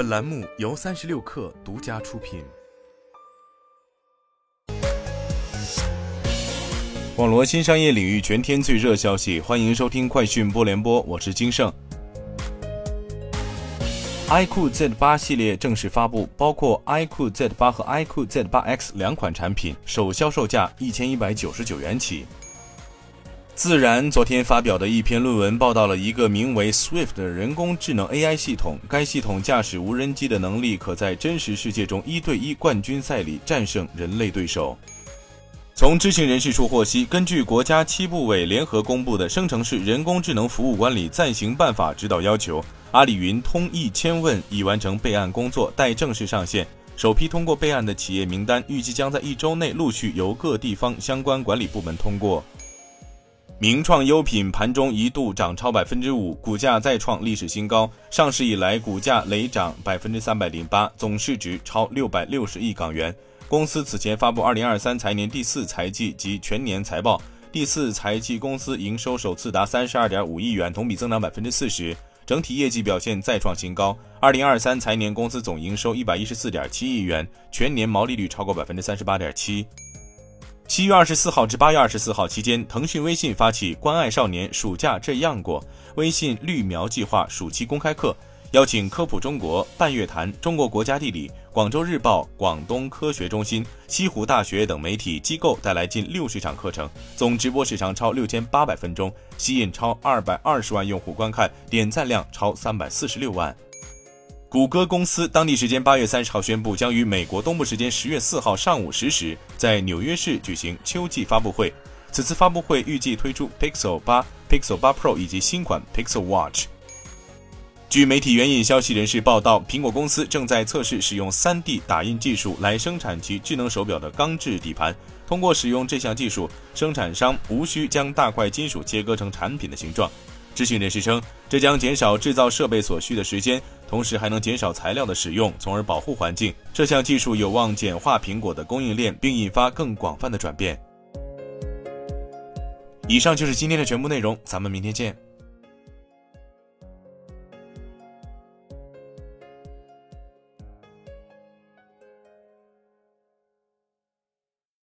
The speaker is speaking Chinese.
本栏目由三十六氪独家出品。网罗新商业领域全天最热消息，欢迎收听快讯播联播，我是金盛。iQOO Z 八系列正式发布，包括 iQOO Z 八和 iQOO Z 八 X 两款产品，首销售价一千一百九十九元起。自然昨天发表的一篇论文报道了一个名为 Swift 的人工智能 AI 系统，该系统驾驶无人机的能力可在真实世界中一对一冠军赛里战胜人类对手。从知情人士处获悉，根据国家七部委联合公布的《生成式人工智能服务管理暂行办法》指导要求，阿里云通义千问已完成备案工作，待正式上线。首批通过备案的企业名单，预计将在一周内陆续由各地方相关管理部门通过。名创优品盘中一度涨超百分之五，股价再创历史新高，上市以来股价累涨百分之三百零八，总市值超六百六十亿港元。公司此前发布二零二三财年第四财季及全年财报，第四财季公司营收首次达三十二点五亿元，同比增长百分之四十，整体业绩表现再创新高。二零二三财年公司总营收一百一十四点七亿元，全年毛利率超过百分之三十八点七。七月二十四号至八月二十四号期间，腾讯微信发起“关爱少年暑假这样过”微信绿苗计划暑期公开课。邀请科普中国、半月谈、中国国家地理、广州日报、广东科学中心、西湖大学等媒体机构带来近六十场课程，总直播时长超六千八百分钟，吸引超二百二十万用户观看，点赞量超三百四十六万。谷歌公司当地时间八月三十号宣布，将于美国东部时间十月四号上午十时在纽约市举行秋季发布会。此次发布会预计推出 Pixel 八、Pixel 八 Pro 以及新款 Pixel Watch。据媒体援引消息人士报道，苹果公司正在测试使用 3D 打印技术来生产其智能手表的钢制底盘。通过使用这项技术，生产商无需将大块金属切割成产品的形状。知情人士称，这将减少制造设备所需的时间，同时还能减少材料的使用，从而保护环境。这项技术有望简化苹果的供应链，并引发更广泛的转变。以上就是今天的全部内容，咱们明天见。